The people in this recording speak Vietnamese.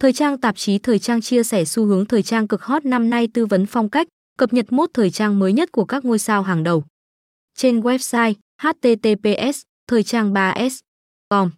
Thời trang tạp chí Thời trang chia sẻ xu hướng thời trang cực hot năm nay tư vấn phong cách, cập nhật mốt thời trang mới nhất của các ngôi sao hàng đầu. Trên website https thời trang 3s com